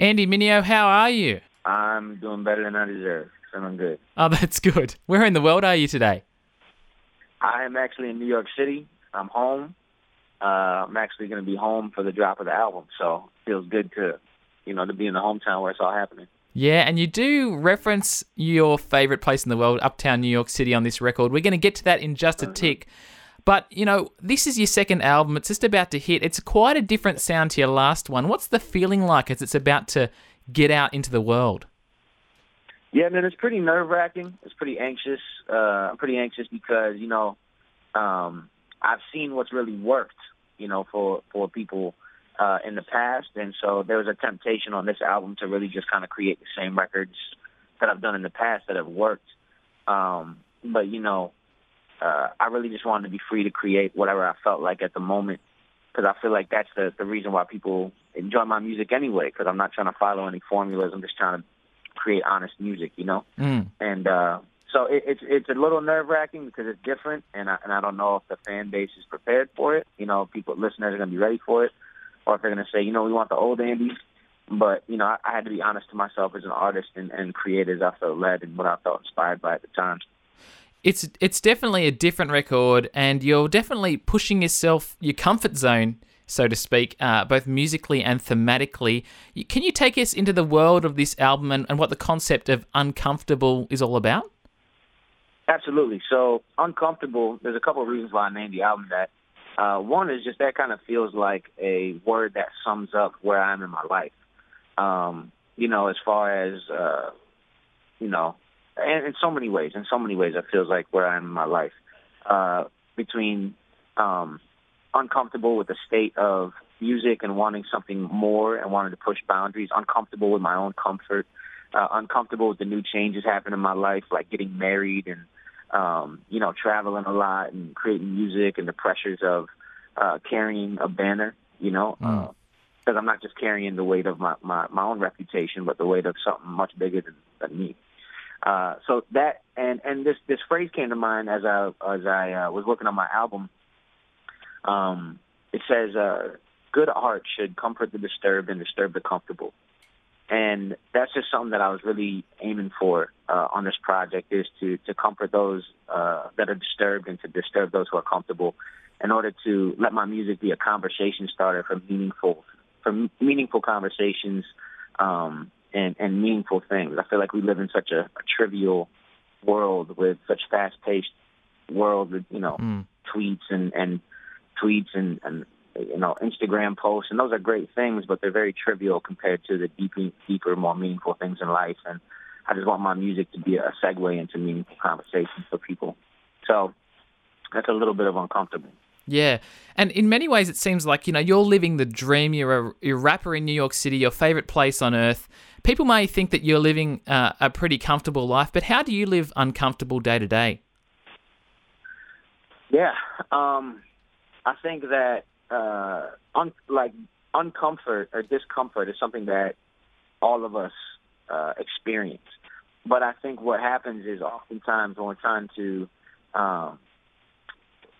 Andy Mineo, how are you? I'm doing better than I deserve. Feeling good. Oh, that's good. Where in the world are you today? I am actually in New York City. I'm home. Uh, I'm actually going to be home for the drop of the album, so it feels good to, you know, to be in the hometown where it's all happening. Yeah, and you do reference your favorite place in the world, Uptown New York City, on this record. We're going to get to that in just a tick. But, you know, this is your second album. It's just about to hit. It's quite a different sound to your last one. What's the feeling like as it's about to get out into the world? Yeah, man, it's pretty nerve wracking. It's pretty anxious. Uh, I'm pretty anxious because, you know, um, I've seen what's really worked, you know, for, for people uh, in the past. And so there was a temptation on this album to really just kind of create the same records that I've done in the past that have worked. Um, but, you know, uh, I really just wanted to be free to create whatever I felt like at the moment because I feel like that's the, the reason why people enjoy my music anyway because I'm not trying to follow any formulas. I'm just trying to create honest music, you know? Mm. And uh, so it, it's it's a little nerve wracking because it's different, and I, and I don't know if the fan base is prepared for it. You know, people listeners are going to be ready for it, or if they're going to say, you know, we want the old Andy. But you know, I, I had to be honest to myself as an artist and, and create as I felt led and what I felt inspired by at the time. It's it's definitely a different record, and you're definitely pushing yourself, your comfort zone, so to speak, uh, both musically and thematically. Can you take us into the world of this album and, and what the concept of uncomfortable is all about? Absolutely. So uncomfortable. There's a couple of reasons why I named the album that. Uh, one is just that kind of feels like a word that sums up where I am in my life. Um, you know, as far as uh, you know, and in so many ways, in so many ways, it feels like where I am in my life. Uh, between um, uncomfortable with the state of music and wanting something more and wanting to push boundaries, uncomfortable with my own comfort, uh, uncomfortable with the new changes happening in my life, like getting married and um, you know, traveling a lot and creating music and the pressures of uh, carrying a banner, you know, because Mm. uh, I'm not just carrying the weight of my, my, my own reputation, but the weight of something much bigger than, than me. Uh, so that and and this this phrase came to mind as I as I uh, was working on my album. Um, it says, uh, "Good art should comfort the disturbed and disturb the comfortable." and that's just something that I was really aiming for uh, on this project is to to comfort those uh, that are disturbed and to disturb those who are comfortable, in order to let my music be a conversation starter for meaningful for meaningful conversations um, and and meaningful things. I feel like we live in such a, a trivial world with such fast paced world with you know Mm. tweets and and tweets and and you know Instagram posts, and those are great things, but they're very trivial compared to the deeper, deeper, more meaningful things in life. And I just want my music to be a segue into meaningful conversations for people. So that's a little bit of uncomfortable. Yeah, and in many ways, it seems like you know you're living the dream. You're a, you're a rapper in New York City, your favorite place on earth. People may think that you're living uh, a pretty comfortable life, but how do you live uncomfortable day to day? Yeah, um, I think that uh, un- like uncomfort or discomfort is something that all of us uh, experience. But I think what happens is oftentimes when we're trying to, um,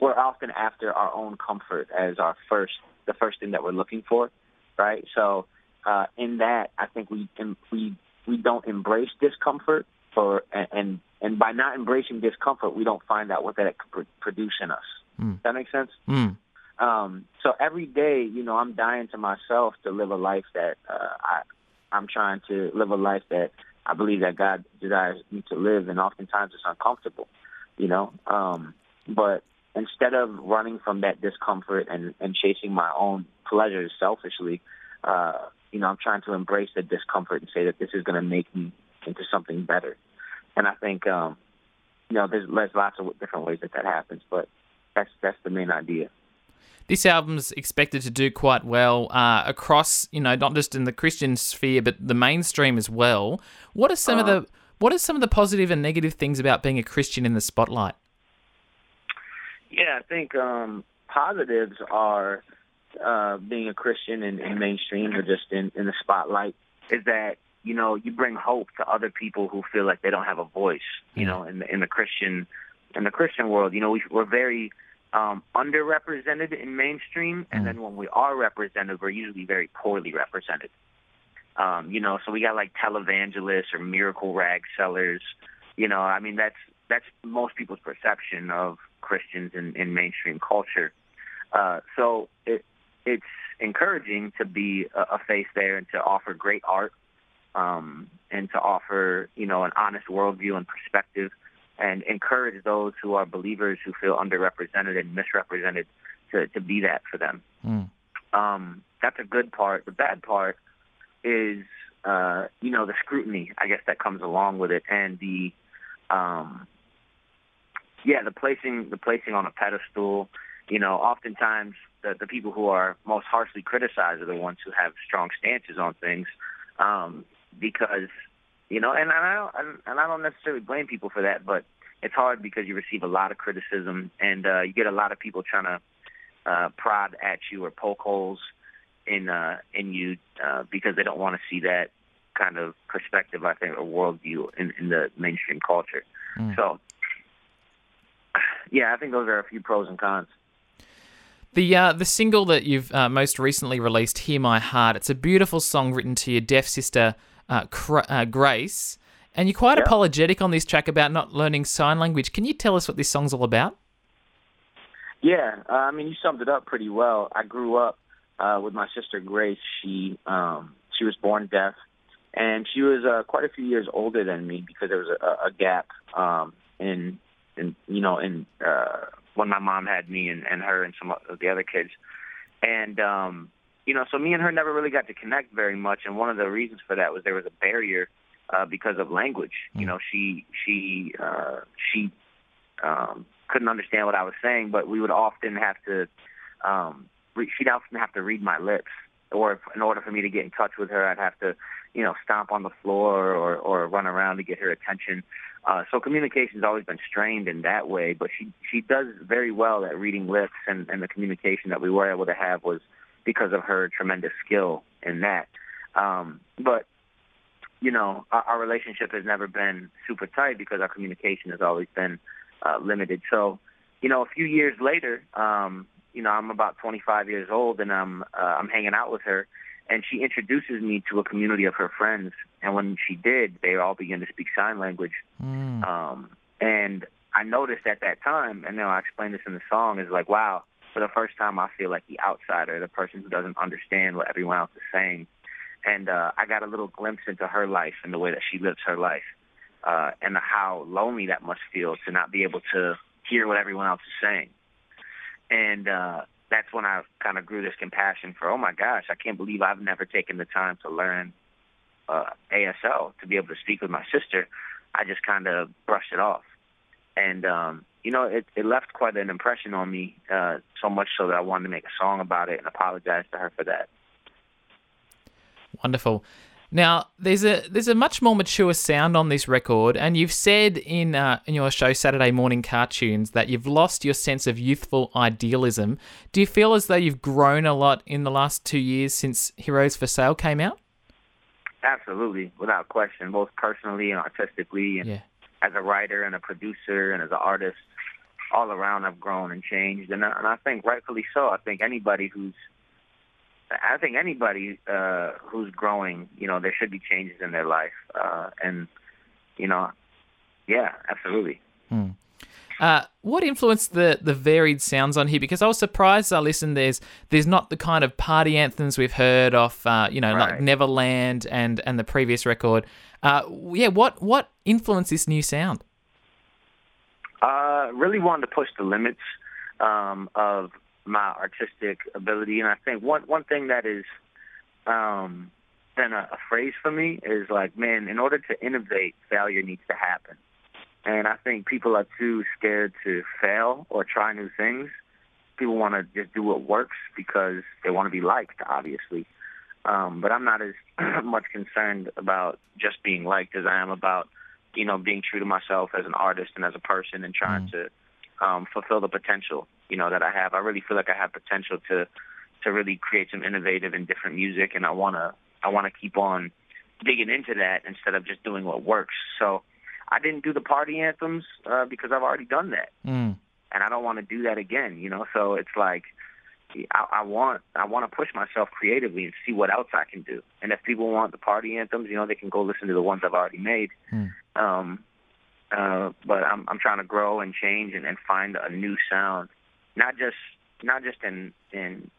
we're often after our own comfort as our first, the first thing that we're looking for, right? So uh, in that, I think we we we don't embrace discomfort, for and and, and by not embracing discomfort, we don't find out what that could pr- produce in us. Mm. That makes sense? Mm. Um, so every day, you know, I'm dying to myself to live a life that uh, I, I'm trying to live a life that I believe that God desires me to live, and oftentimes it's uncomfortable, you know. Um, but instead of running from that discomfort and, and chasing my own pleasures selfishly, uh, you know, I'm trying to embrace the discomfort and say that this is going to make me into something better. And I think, um, you know, there's, there's lots of different ways that that happens, but that's that's the main idea. This album's expected to do quite well uh, across, you know, not just in the Christian sphere, but the mainstream as well. What are some of the what are some of the positive and negative things about being a Christian in the spotlight? Yeah, I think um, positives are uh, being a Christian in, in mainstream or just in, in the spotlight is that you know you bring hope to other people who feel like they don't have a voice. You Yeah. know, in the, in the Christian in the Christian world, you know, we, we're very um, underrepresented in mainstream, and Mm. then when we are represented, we're usually very poorly represented. Um, you know, so we got like televangelists or miracle rag sellers. You know, I mean that's that's most people's perception of Christians in, in mainstream culture. Uh, so it it's encouraging to be a, a face there and to offer great art um, and to offer you know an honest worldview and perspective and encourage those who are believers who feel underrepresented and misrepresented to, to be that for them. Mm. Um, that's a good part. The bad part is, uh, you know, the scrutiny, I guess, that comes along with it, and the, um, yeah, the placing the placing on a pedestal. You know, oftentimes the, the people who are most harshly criticized are the ones who have strong stances on things, um, because you know, and I don't and I don't necessarily blame people for that, but it's hard because you receive a lot of criticism and uh, you get a lot of people trying to uh, prod at you or poke holes in uh, in you uh, because they don't want to see that kind of perspective, I think, or worldview in, in the mainstream culture. Mm. So, yeah, I think those are a few pros and cons. The uh, the single that you've uh, most recently released, "Hear My Heart," it's a beautiful song written to your deaf sister uh, Cra- uh, Grace, and you're quite Yep. apologetic on this track about not learning sign language. Can you tell us what this song's all about? Yeah, uh, I mean, you summed it up pretty well. I grew up uh, with my sister Grace. She um, she was born deaf, and she was uh, quite a few years older than me because there was a, a gap um, in in you know in uh, when my mom had me and, and her and some of the other kids, and um, you know, so me and her never really got to connect very much. And one of the reasons for that was there was a barrier uh, because of language. You know, she she uh, she um, couldn't understand what I was saying, but we would often have to. Um, re- she'd often have to read my lips, or if, in order for me to get in touch with her, I'd have to, you know, stomp on the floor or or run around to get her attention. Uh, so communication's always been strained in that way, but she she does very well at reading lips, and and the communication that we were able to have was because of her tremendous skill in that. Um, but you know, our, our relationship has never been super tight because our communication has always been uh, limited. So, you know, a few years later, um, you know, I'm about 25 years old and I'm uh, I'm hanging out with her, and she introduces me to a community of her friends. And when she did, they all began to speak sign language. Mm. Um, and I noticed at that time, and then I explained this in the song, is like, wow, for the first time, I feel like the outsider, the person who doesn't understand what everyone else is saying. And uh, I got a little glimpse into her life and the way that she lives her life, uh, and how lonely that must feel to not be able to hear what everyone else is saying. And uh, that's when I kind of grew this compassion for, oh my gosh, I can't believe I've never taken the time to learn uh, ASL to be able to speak with my sister. I just kind of brushed it off. And, um, you know, it, it left quite an impression on me, uh, so much so that I wanted to make a song about it and apologize to her for that. Wonderful. Now, there's a there's a much more mature sound on this record, and you've said in uh, in your show Saturday Morning Cartoons that you've lost your sense of youthful idealism. Do you feel as though you've grown a lot in the last two years since Heroes for Sale came out? Absolutely, without question, both personally and artistically, and Yeah. as a writer and a producer and as an artist, all around I've grown and changed, and I, and I think rightfully so. I think anybody who's I think anybody uh, who's growing, you know, there should be changes in their life, uh, and you know, yeah, absolutely. Uh, what influenced the the varied sounds on here? Because I was surprised. I listened. There's there's not the kind of party anthems we've heard off. Uh, you know, like Neverland and and the previous record. Uh, yeah. What what influenced this new sound? Uh, really wanted to push the limits um, of my artistic ability, and I think one one thing that is um, been a, a phrase for me is like, man, in order to innovate, failure needs to happen. And I think people are too scared to fail or try new things. People want to just do what works because they want to be liked, obviously. Um, but I'm not as much concerned about just being liked as I am about, you know, being true to myself as an artist and as a person and trying to um, fulfill the potential, you know, that I have. I really feel like I have potential to to really create some innovative and different music, and I wanna I wanna keep on digging into that instead of just doing what works. So I didn't do the party anthems uh, because I've already done that Mm. and I don't want to do that again, you know. So it's like, I, I want I want to push myself creatively and see what else I can do. And if people want the party anthems, you know, they can go listen to the ones I've already made. Hmm. Um, uh, but I'm I'm trying to grow and change and, and find a new sound, not just not just in in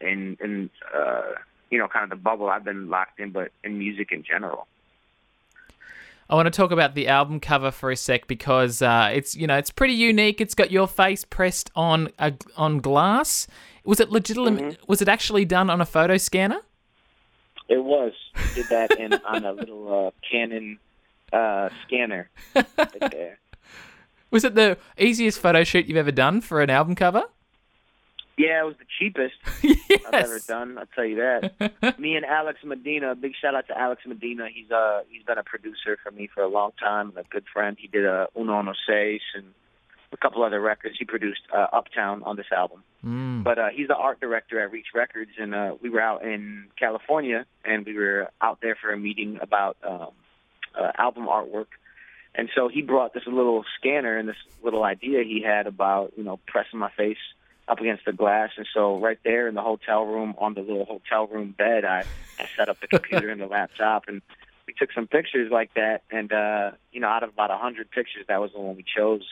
in in uh, you know kind of the bubble I've been locked in, but in music in general. I want to talk about the album cover for a sec because uh, it's you know it's pretty unique. It's got your face pressed on a, on glass. Was it legitimate? Was it actually done on a photo scanner? It was did that in on a little uh, Canon uh, scanner. right there. Was it the easiest photo shoot you've ever done for an album cover? Yeah, it was the cheapest yes. I've ever done. I'll tell you that. me and Alex Medina, big shout out to Alex Medina. He's uh he's been a producer for me for a long time, and a good friend. He did uh, Uno No Seis and a couple other records. He produced uh, Uptown on this album. Mm. But uh, he's the art director at Reach Records, and uh, we were out in California, and we were out there for a meeting about um, uh, album artwork. And so he brought this little scanner and this little idea he had about, you know, pressing my face up against the glass. And so right there in the hotel room, on the little hotel room bed, I, I set up the computer and the laptop, and we took some pictures like that. And, uh, you know, out of about a 100 pictures, that was the one we chose.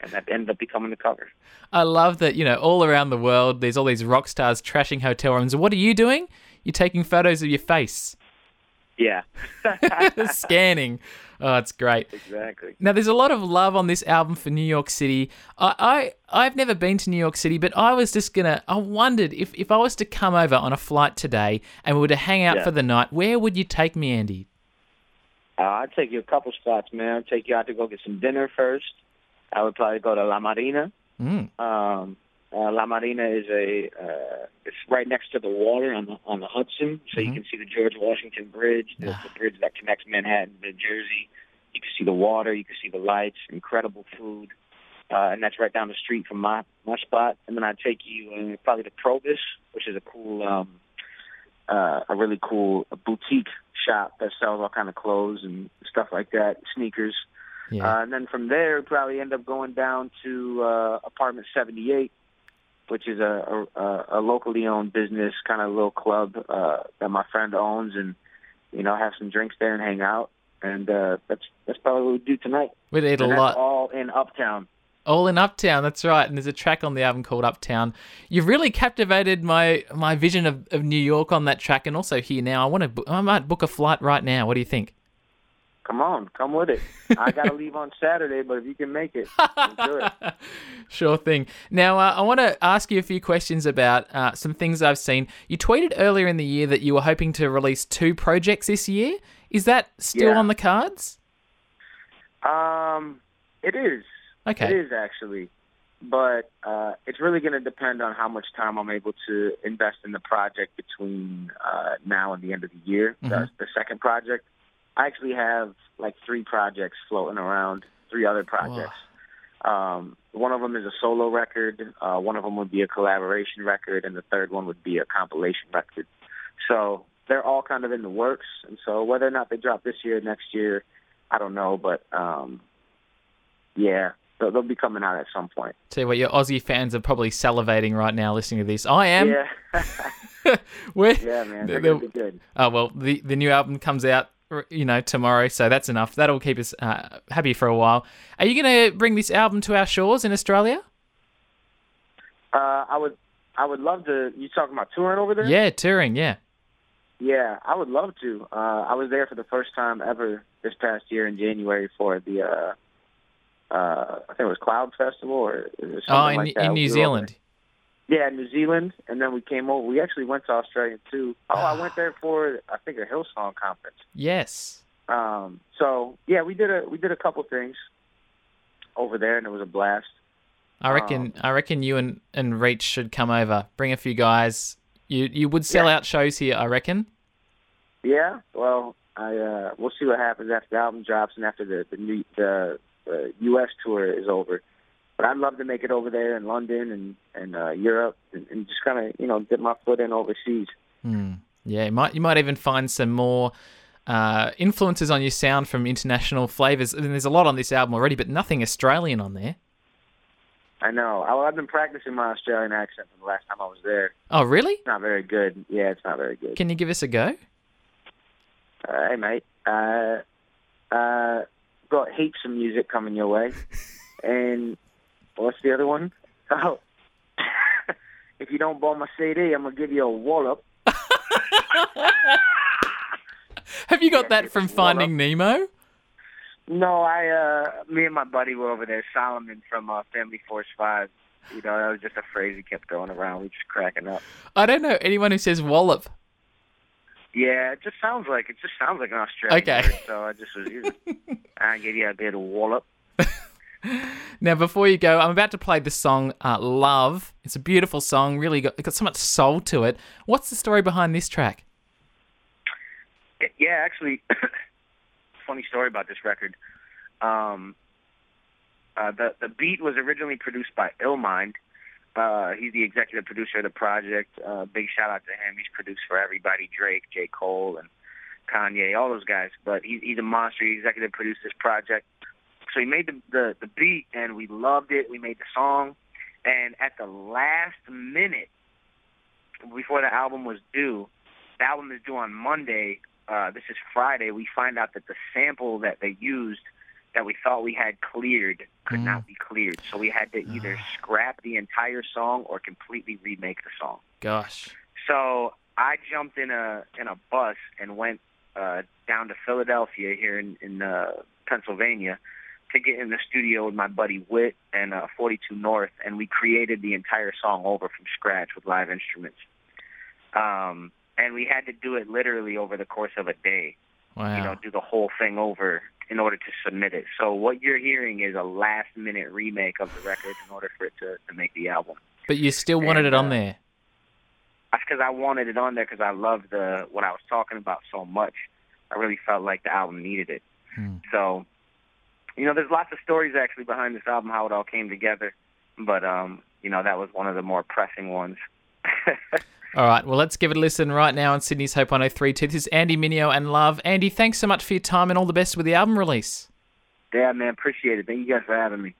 And that ended up becoming the cover. I love that you know all around the world there's all these rock stars trashing hotel rooms. What are you doing? You're taking photos of your face, Yeah, scanning. Oh, it's great. exactly. Now, there's a lot of love on this album for New York City. I, I I've never been to New York City, but I was just gonna. I wondered if if I was to come over on a flight today and we were to hang out Yeah. for the night, where would you take me, Andy? Uh, I'd take you a couple spots, man. I'd take you out to go get some dinner first. I would probably go to La Marina. Mm. Um, uh, La Marina is a uh, it's right next to the water on the on the Hudson, so you Mhm. can see the George Washington Bridge, the, the bridge that connects Manhattan to New Jersey. You can see the water, you can see the lights, incredible food, uh, and that's right down the street from my my spot. And then I'd take you uh, probably to Provis, which is a cool, um, uh, a really cool boutique shop that sells all kind of clothes and stuff like that, sneakers. Yeah. Uh, and then from there, probably end up going down to uh, apartment 78, which is a, a, a locally owned business, kind of little club uh, that my friend owns, and you know, have some drinks there and hang out. And uh, that's that's probably what we do tonight. We'd eat a And that's lot. all in Uptown. All in Uptown, that's right. And there's a track on the album called Uptown. You've really captivated my my vision of, of New York on that track, and also here now. I want to. I might book a flight right now. What do you think? Come on, come with it. I got to leave on Saturday, but if you can make it, do it. Sure thing. Now, uh, I want to ask you a few questions about uh, some things I've seen. You tweeted earlier in the year that you were hoping to release two projects this year. Is that still Yeah. on the cards? Um, it is. Okay. It is actually, but uh, it's really going to depend on how much time I'm able to invest in the project between uh, now and the end of the year. Mhm. The, the second project, I actually have like three projects floating around, three other projects. Um, one of them is a solo record. Uh, one of them would be a collaboration record, and the third one would be a compilation record. So they're all kind of in the works, and so whether or not they drop this year, or next year, I don't know, but um, yeah, they'll, they'll be coming out at some point. Tell you what, your Aussie fans are probably salivating right now listening to this. I am. yeah, yeah, man, they're the- gonna be good. Oh well, the the new album comes out, you know, tomorrow, so that's enough. That'll keep us uh, happy for a while. Are you going to bring this album to our shores in Australia? Uh, I would, I would love to. You talking about touring over there? Yeah, touring. Yeah. Yeah, I would love to. Uh, I was there for the first time ever this past year in January for the, uh, uh, I think it was Cloud Festival or, or something Oh, in, like that. in New Zealand. Yeah, New Zealand, and then we came over. We actually went to Australia too. Oh, I went there for I think a Hillsong conference. Yes. Um, so yeah, we did a we did a couple things over there, and it was a blast. I reckon. Um, I reckon you and, and Reach should come over. Bring a few guys. You you would sell Yeah. out shows here. I reckon. Yeah, well, I uh, we'll see what happens after the album drops and after the the, new, the uh, U.S. tour is over. But I'd love to make it over there in London and and uh, Europe and, and just kind of you know dip my foot in overseas. Hmm. Yeah. You might you might even find some more. Uh, influences on your sound from international flavors. I And there's a lot on this album already, but nothing Australian on there. I know. I, I've been practicing my Australian accent from the last time I was there. Oh, really? It's not very good. Yeah, it's not very good. Can you give us a go? Uh, hey, mate. Uh, uh, got heaps of music coming your way. and what's the other one? Oh, if you don't buy my CD, I'm gonna give you a wallop. Have you got that from Finding Nemo? No, I, uh, me and my buddy were over there, Solomon from uh, Family Force Five. You know, that was just a phrase he kept throwing around. We just cracking up. I don't know anyone who says wallop. Yeah, it just sounds like it just sounds like an Australian Okay. word. So I just was. I give you a bit of wallop. Now, before you go, I'm about to play the song uh, "Love." It's a beautiful song. Really got got so much soul to it. What's the story behind this track? Yeah, actually, funny story about this record. Um, uh, the the beat was originally produced by Illmind. Uh, he's the executive producer of the project. Uh, big shout out to him. He's produced for everybody: Drake, J. Cole, and Kanye, all those guys. But he, he's a monster. He executive produced this project. So he made the, the the beat, and we loved it. We made the song, and at the last minute, before the album was due, the album is due on Monday. Uh, this is Friday. We find out that the sample that they used, that we thought we had cleared, could Mm. not be cleared. So we had to either scrap the entire song or completely remake the song. Gosh. So I jumped in a in a bus and went uh, down to Philadelphia here in, in uh, Pennsylvania to get in the studio with my buddy Wit and uh, 42 North, and we created the entire song over from scratch with live instruments. Um, and we had to do it literally over the course of a day. Wow. You know, do the whole thing over in order to submit it. So what you're hearing is a last minute remake of the record in order for it to, to make the album. but you still wanted and, it on uh, there. That's because I wanted it on there because I loved the what I was talking about so much. I really felt like the album needed it. Hmm. So, you know, there's lots of stories actually behind this album, how it all came together. But um, you know, that was one of the more pressing ones. All right. Well, let's give it a listen right now on Sydney's Hope 1032. This is Andy Mineo and Love. Andy, thanks so much for your time and all the best with the album release. yeah, man, appreciate it. Thank you guys for having me.